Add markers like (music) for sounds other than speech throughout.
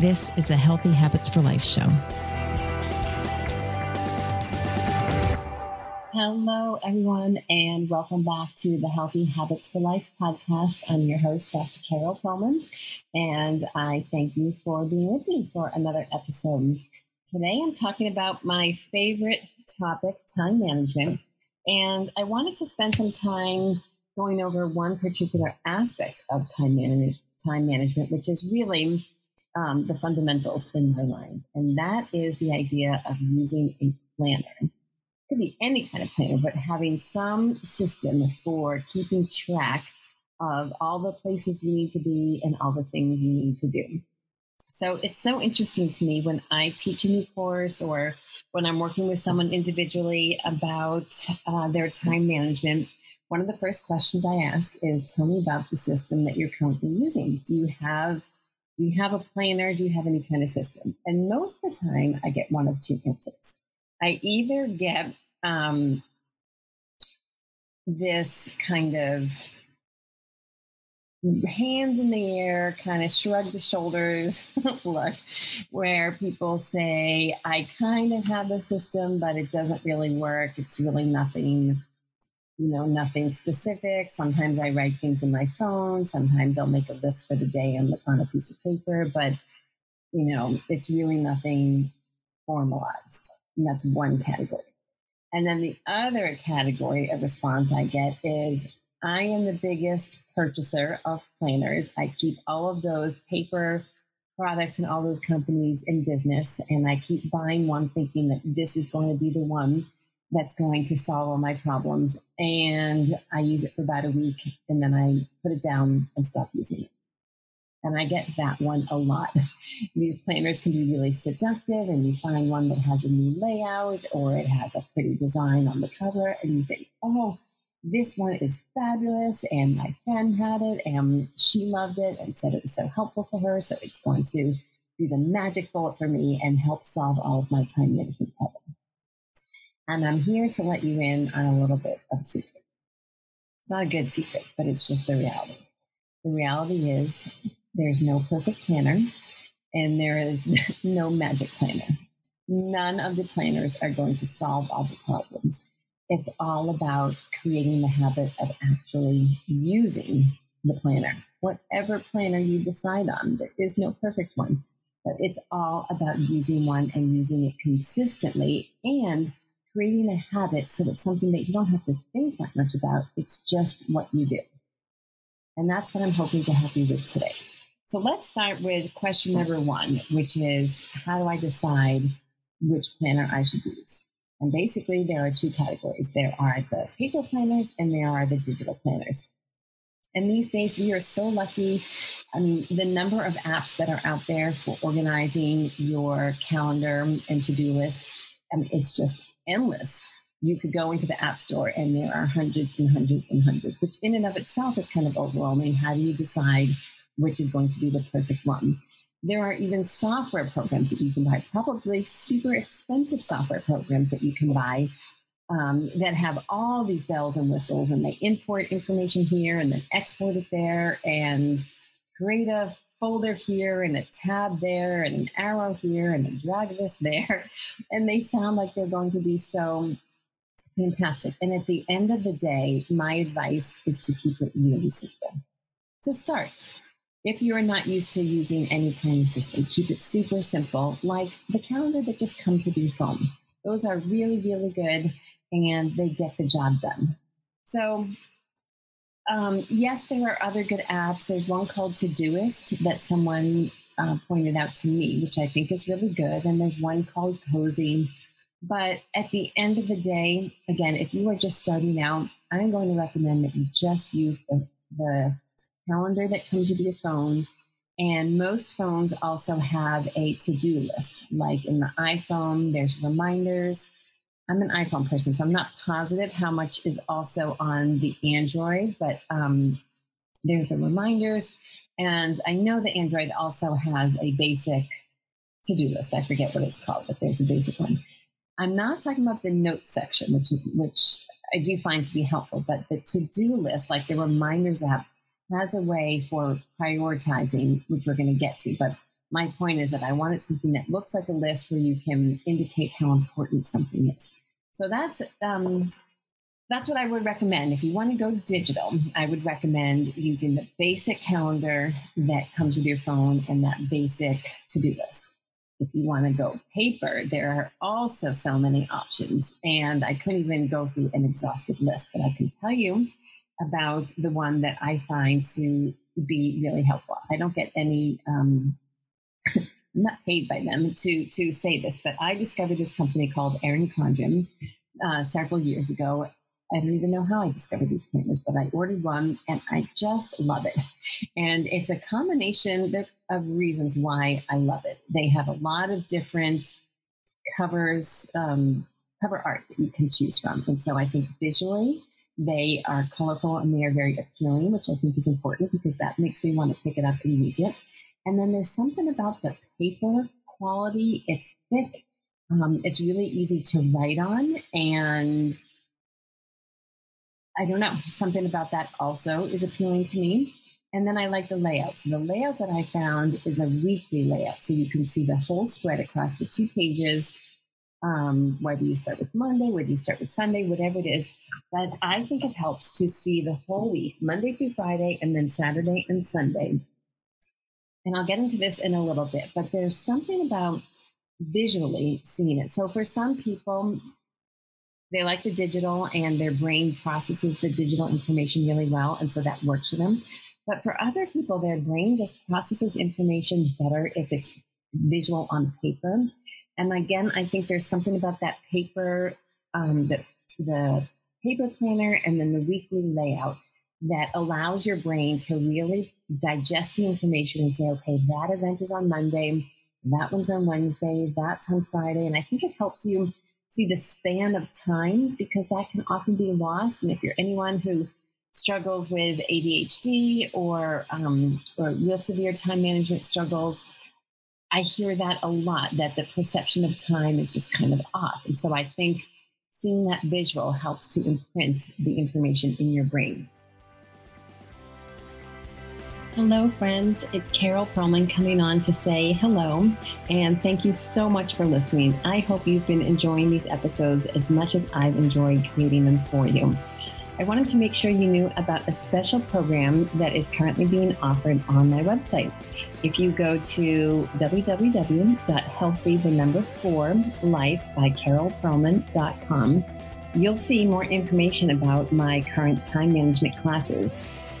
This is the Healthy Habits for Life show. Hello, everyone, and welcome back to the Healthy Habits for Life podcast. I'm your host, Dr. Carol Perlman, and I thank you for being with me for another episode. Today, I'm talking about my favorite topic, time management, and I wanted to spend some time going over one particular aspect of time time management, which is really um, the fundamentals in my mind. And that is the idea of using a planner. Could be any kind of planner, but having some system for keeping track of all the places you need to be and all the things you need to do. So it's so interesting to me when I teach a new course or when I'm working with someone individually about uh, their time management. One of the first questions I ask is Tell me about the system that you're currently using. Do you have do you have a planner? Do you have any kind of system? And most of the time, I get one of two answers. I either get um, this kind of hands in the air, kind of shrug the shoulders (laughs) look, where people say, I kind of have the system, but it doesn't really work. It's really nothing you know, nothing specific. Sometimes I write things in my phone. Sometimes I'll make a list for the day and on a piece of paper, but you know, it's really nothing formalized. And that's one category. And then the other category of response I get is I am the biggest purchaser of planners. I keep all of those paper products and all those companies in business, and I keep buying one thinking that this is going to be the one that's going to solve all my problems. And I use it for about a week and then I put it down and stop using it. And I get that one a lot. (laughs) These planners can be really seductive, and you find one that has a new layout or it has a pretty design on the cover, and you think, oh, this one is fabulous. And my friend had it and she loved it and said it was so helpful for her. So it's going to be the magic bullet for me and help solve all of my time management problems. And I'm here to let you in on a little bit of a secret. It's not a good secret, but it's just the reality. The reality is there's no perfect planner and there is (laughs) no magic planner. None of the planners are going to solve all the problems. It's all about creating the habit of actually using the planner. Whatever planner you decide on, there is no perfect one, but it's all about using one and using it consistently and creating a habit so it's something that you don't have to think that much about. It's just what you do. And that's what I'm hoping to help you with today. So let's start with question number one, which is how do I decide which planner I should use? And basically, there are two categories there are the paper planners and there are the digital planners. And these days, we are so lucky. I mean, the number of apps that are out there for organizing your calendar and to do list, I mean, it's just endless. You could go into the App Store and there are hundreds and hundreds and hundreds, which in and of itself is kind of overwhelming. How do you decide which is going to be the perfect one? There are even software programs that you can buy, probably super expensive software programs that you can buy um, that have all these bells and whistles, and they import information here and then export it there and create a folder here and a tab there and an arrow here and a drag this there. (laughs) And they sound like they're going to be so fantastic. And at the end of the day, my advice is to keep it really simple. So start. If you're not used to using any planning system, keep it super simple, like the calendar that just comes with your phone. those are really, really good and they get the job done. So, um, yes, there are other good apps. There's one called Todoist that someone uh, pointed out to me, which I think is really good. And there's one called Cozi. But at the end of the day, again, if you are just starting out, I'm going to recommend that you just use the, the calendar that comes with your phone. And most phones also have a to do list. Like in the iPhone, there's reminders. I'm an iPhone person, so I'm not positive how much is also on the Android, but um, there's the reminders. And I know the Android also has a basic to do list. I forget what it's called, but there's a basic one. I'm not talking about the notes section, which, which I do find to be helpful, but the to do list, like the reminders app, has a way for prioritizing, which we're going to get to. But my point is that I wanted something that looks like a list where you can indicate how important something is. So that's um, that's what I would recommend. If you want to go digital, I would recommend using the basic calendar that comes with your phone and that basic to-do list. If you want to go paper, there are also so many options. And I couldn't even go through an exhaustive list, but I can tell you about the one that I find to be really helpful. I don't get any, um, I'm not paid by them to, to say this, but I discovered this company called Erin Condren uh, several years ago. I don't even know how I discovered these appointments, but I ordered one and I just love it. And it's a combination of reasons why I love it. They have a lot of different covers, um, cover art that you can choose from. And so I think visually they are colorful and they are very appealing, which I think is important because that makes me want to pick it up and use it. And then there's something about the paper quality. It's thick. Um, it's really easy to write on. And I don't know, something about that also is appealing to me. And then I like the layout. So the layout that I found is a weekly layout. So you can see the whole spread across the two pages um, whether you start with Monday, whether you start with Sunday, whatever it is. But I think it helps to see the whole week, Monday through Friday, and then Saturday and Sunday. And I'll get into this in a little bit, but there's something about visually seeing it. So for some people, they like the digital and their brain processes the digital information really well. And so that works for them. But for other people, their brain just processes information better if it's visual on paper. And again, I think there's something about that paper, um, the, the paper planner, and then the weekly layout that allows your brain to really digest the information and say, okay, that event is on Monday, that one's on Wednesday, that's on Friday. And I think it helps you see the span of time because that can often be lost. And if you're anyone who struggles with ADHD or, um, or real severe time management struggles, I hear that a lot that the perception of time is just kind of off. And so I think seeing that visual helps to imprint the information in your brain. Hello, friends. It's Carol Perlman coming on to say hello and thank you so much for listening. I hope you've been enjoying these episodes as much as I've enjoyed creating them for you. I wanted to make sure you knew about a special program that is currently being offered on my website. If you go to www.healthy, the number four, life by carolperlman.com, you'll see more information about my current time management classes.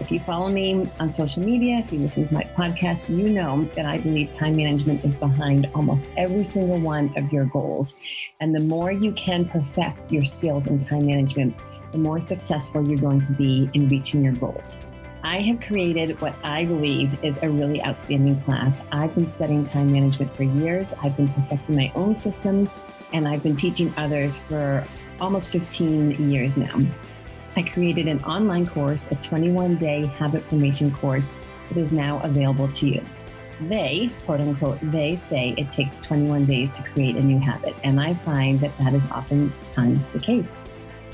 If you follow me on social media, if you listen to my podcast, you know that I believe time management is behind almost every single one of your goals. And the more you can perfect your skills in time management, the more successful you're going to be in reaching your goals. I have created what I believe is a really outstanding class. I've been studying time management for years, I've been perfecting my own system, and I've been teaching others for almost 15 years now. I created an online course, a 21 day habit formation course that is now available to you. They, quote unquote, they say it takes 21 days to create a new habit. And I find that that is often oftentimes the case.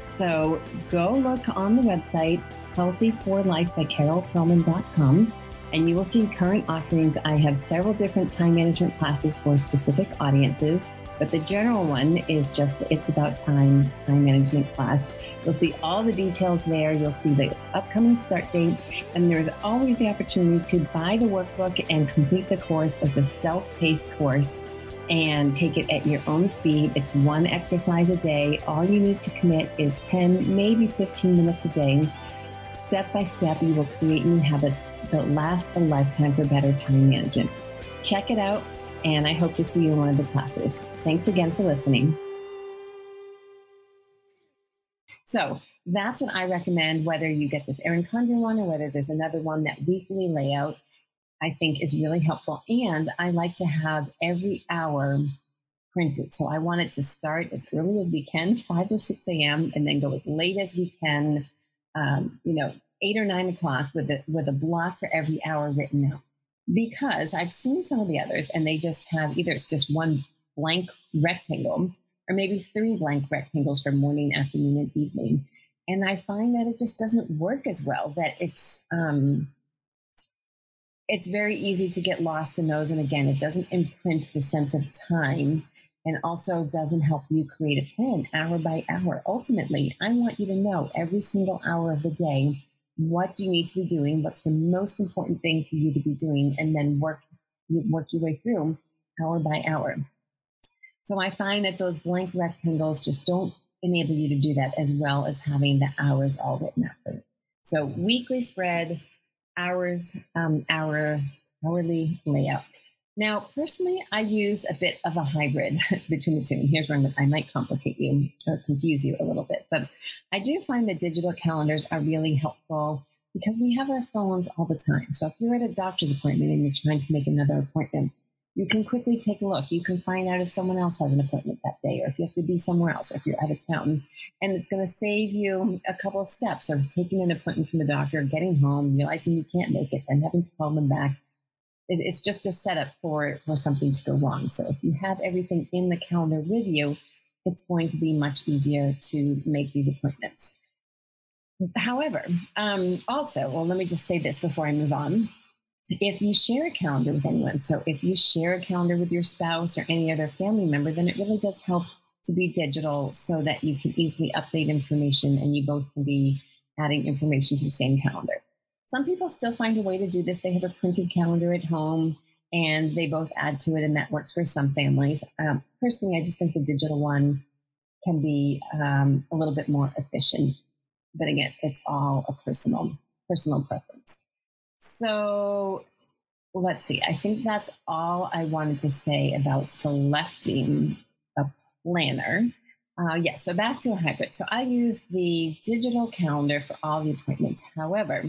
So go look on the website, healthy4life by carolperlman.com, and you will see current offerings. I have several different time management classes for specific audiences, but the general one is just the It's About Time time management class. You'll see all the details there. You'll see the upcoming start date, and there's always the opportunity to buy the workbook and complete the course as a self paced course and take it at your own speed. It's one exercise a day. All you need to commit is 10, maybe 15 minutes a day. Step by step, you will create new habits that last a lifetime for better time management. Check it out, and I hope to see you in one of the classes. Thanks again for listening. So, that's what I recommend, whether you get this Erin Condren one or whether there's another one, that weekly layout I think is really helpful. And I like to have every hour printed. So I want it to start as early as we can, 5 or 6 a.m., and then go as late as we can, um, you know, 8 or 9 o'clock with a, with a block for every hour written out. Because I've seen some of the others and they just have either it's just one blank rectangle or maybe three blank rectangles for morning, afternoon, and evening. And I find that it just doesn't work as well, that it's, um, it's very easy to get lost in those. And again, it doesn't imprint the sense of time and also doesn't help you create a plan hour by hour. Ultimately, I want you to know every single hour of the day what do you need to be doing, what's the most important thing for you to be doing, and then work work your way through hour by hour. So I find that those blank rectangles just don't enable you to do that as well as having the hours all written out. So weekly spread, hours, um, hour, hourly layout. Now, personally, I use a bit of a hybrid (laughs) between the two. And here's where I might complicate you or confuse you a little bit. But I do find that digital calendars are really helpful because we have our phones all the time. So if you're at a doctor's appointment and you're trying to make another appointment, you can quickly take a look. You can find out if someone else has an appointment that day, or if you have to be somewhere else, or if you're out of town. And it's going to save you a couple of steps of taking an appointment from the doctor, getting home, realizing you can't make it, and having to call them back. It's just a setup for, for something to go wrong. So if you have everything in the calendar with you, it's going to be much easier to make these appointments. However, um, also, well, let me just say this before I move on if you share a calendar with anyone, so if you share a calendar with your spouse or any other family member, then it really does help to be digital so that you can easily update information and you both can be adding information to the same calendar. Some people still find a way to do this. They have a printed calendar at home and they both add to it, and that works for some families. Um, personally, I just think the digital one can be um, a little bit more efficient. But again, it's all a personal personal preference. So let's see. I think that's all I wanted to say about selecting a planner. Uh, yes, yeah, so back to a hybrid. So I use the digital calendar for all the appointments. However,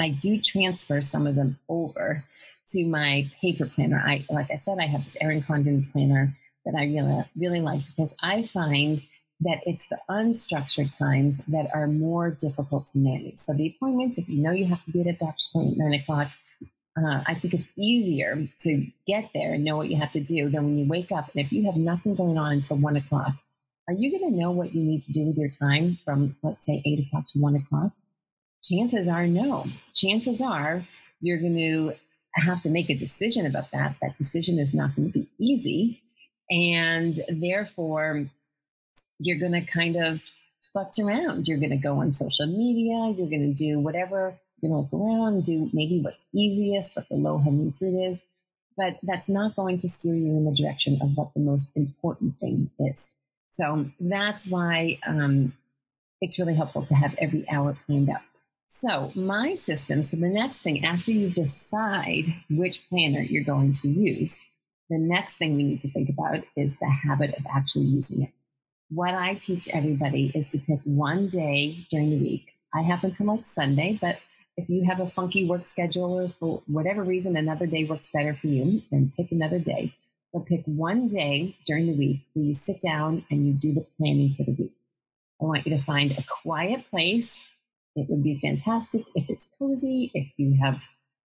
I do transfer some of them over to my paper planner. I, like I said, I have this Erin Condren planner that I really, really like because I find that it's the unstructured times that are more difficult to manage. So the appointments, if you know you have to be at a doctor's appointment at nine o'clock, uh, I think it's easier to get there and know what you have to do than when you wake up. And if you have nothing going on until one o'clock, are you going to know what you need to do with your time from, let's say, eight o'clock to one o'clock? Chances are no. Chances are you're going to have to make a decision about that. That decision is not going to be easy. And therefore, you're going to kind of futz around. You're going to go on social media. You're going to do whatever. You're going to look around, do maybe what's easiest, what the low hanging fruit is. But that's not going to steer you in the direction of what the most important thing is. So that's why um, it's really helpful to have every hour planned out. So, my system, so the next thing, after you decide which planner you're going to use, the next thing we need to think about is the habit of actually using it what I teach everybody is to pick one day during the week. I happen to like Sunday, but if you have a funky work schedule or for whatever reason another day works better for you, then pick another day. But pick one day during the week where you sit down and you do the planning for the week. I want you to find a quiet place. It would be fantastic if it's cozy, if you have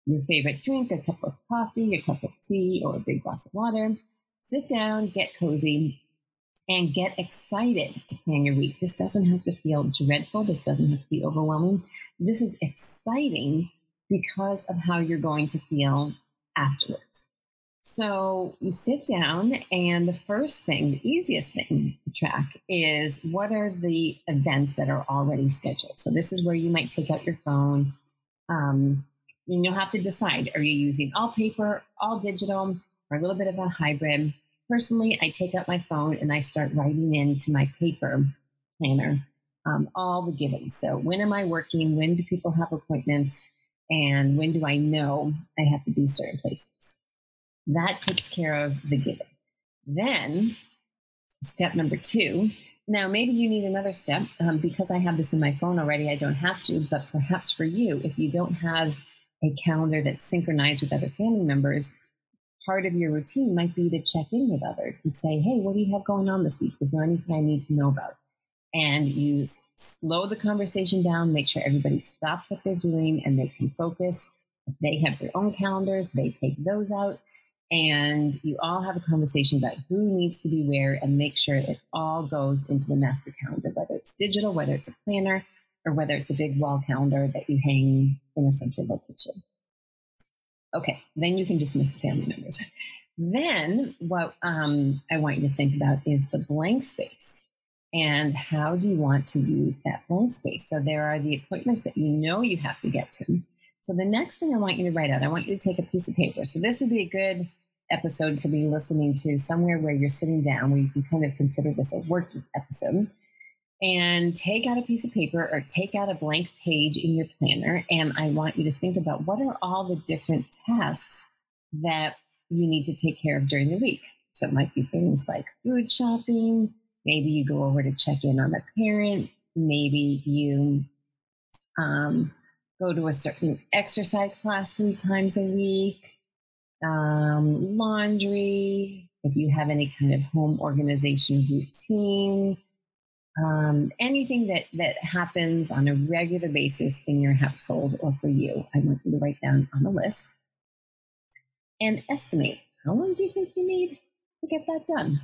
your favorite drink, a cup of coffee, a cup of tea, or a big glass of water. Sit down, get cozy, and get excited to plan your week. This doesn't have to feel dreadful. This doesn't have to be overwhelming. This is exciting because of how you're going to feel afterwards. So you sit down, and the first thing, the easiest thing to track is what are the events that are already scheduled. So this is where you might take out your phone. Um, and you'll have to decide are you using all paper, all digital? or a little bit of a hybrid. Personally, I take out my phone and I start writing into my paper planner um, all the givens. So, when am I working? When do people have appointments? And when do I know I have to be certain places? That takes care of the given. Then, step number two. Now, maybe you need another step um, because I have this in my phone already. I don't have to, but perhaps for you, if you don't have a calendar that's synchronized with other family members, part of your routine might be to check in with others and say, hey, what do you have going on this week? Is there anything I need to know about? And you slow the conversation down, make sure everybody stops what they're doing and they can focus. If they have their own calendars, they take those out. And you all have a conversation about who needs to be where and make sure it all goes into the master calendar, whether it's digital, whether it's a planner, or whether it's a big wall calendar that you hang in a central location. Okay, then you can dismiss the family members. Then what um, I want you to think about is the blank space and how do you want to use that blank space. So there are the appointments that you know you have to get to. So the next thing I want you to write out, I want you to take a piece of paper. So this would be a good episode to be listening to somewhere where you're sitting down, where you can kind of consider this a working episode. And take out a piece of paper or take out a blank page in your planner. And I want you to think about what are all the different tasks that you need to take care of during the week. So it might be things like food shopping. Maybe you go over to check in on a parent. Maybe you um, go to a certain exercise class three times a week. Um, laundry, if you have any kind of home organization routine, um, anything that that happens on a regular basis in your household or for you, I want you to write down on a list and estimate how long do you think you need to get that done?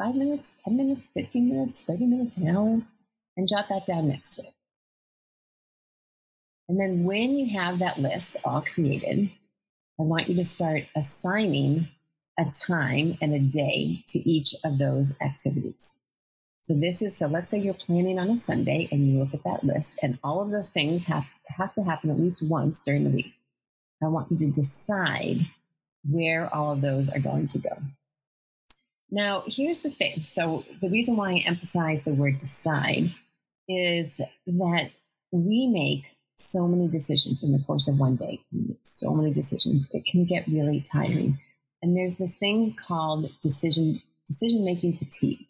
Five minutes, 10 minutes, 15 minutes, 30 minutes, an hour, and jot that down next to it. And then when you have that list all created, I want you to start assigning a time and a day to each of those activities. So this is so let's say you're planning on a Sunday and you look at that list and all of those things have, have to happen at least once during the week. I want you to decide where all of those are going to go. Now, here's the thing. So, the reason why I emphasize the word decide is that we make so many decisions in the course of one day. so many decisions. It can get really tiring. And there's this thing called decision decision making fatigue.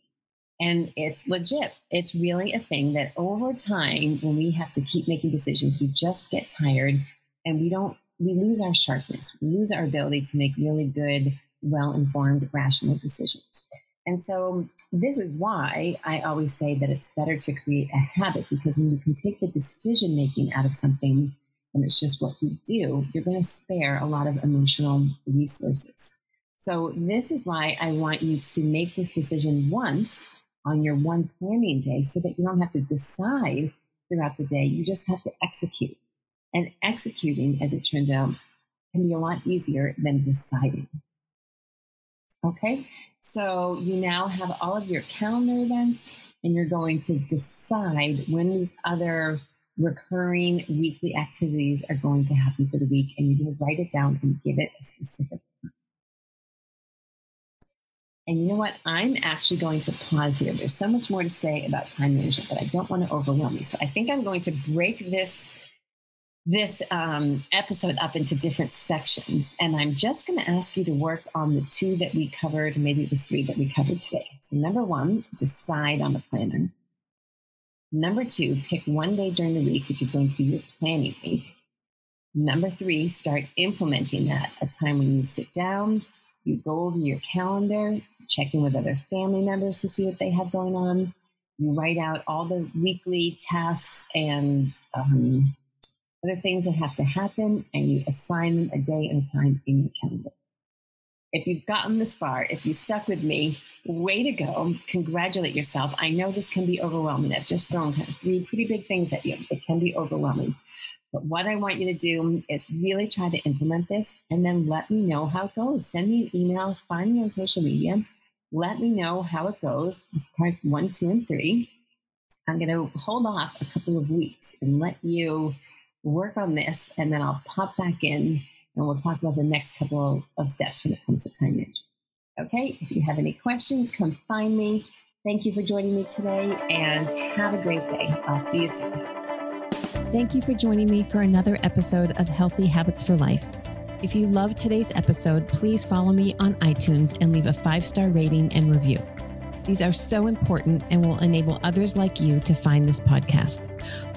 And it's legit. It's really a thing that over time, when we have to keep making decisions, we just get tired and we don't we lose our sharpness. We lose our ability to make really good, well informed, rational decisions. And so, this is why I always say that it's better to create a habit because when you can take the decision making out of something and it's just what you do, you're going to spare a lot of emotional resources. So, this is why I want you to make this decision once on your one planning day so that you don't have to decide throughout the day. You just have to execute. And executing, as it turns out, can be a lot easier than deciding. Okay, so you now have all of your calendar events, and you're going to decide when these other recurring weekly activities are going to happen for the week, and going to write it down and give it a specific time. And you know what? I'm actually going to pause here. There's so much more to say about time management, but I don't want to overwhelm you. So I think I'm going to break this this um, episode up into different sections. And I'm just going to ask you to work on the two that we covered, maybe it was three that we covered today. So, number one, decide on the planner. Number two, pick one day during the week, which is going to be your planning week. Number three, start implementing that. A time when you sit down, you go over your calendar, check in with other family members to see what they have going on. You write out all the weekly tasks and um, other things that have to happen, and you assign them a day and a time in your calendar. If you've gotten this far, if you stuck with me, way to go. Congratulate yourself. I know this can be overwhelming. I've just thrown kind of three pretty big things at you. It can be overwhelming. But what I want you to do is really try to implement this and then let me know how it goes. Send me an email, find me on social media. Let me know how it goes. It's parts one, two, and three. I'm going to hold off a couple of weeks and let you work on this, and then I'll pop back in and we'll talk about the next couple of steps when it comes to time management. Okay, if you have any questions, come find me. Thank you for joining me today and have a great day. I'll see you soon. Thank you for joining me for another episode of Healthy Habits for Life. If you loved today's episode, please follow me on iTunes and leave a five star rating and review. These are so important and will enable others like you to find this podcast.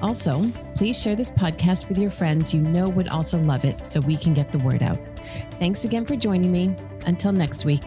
Also, please share this podcast with your friends you know would also love it so we can get the word out. Thanks again for joining me. Until next week.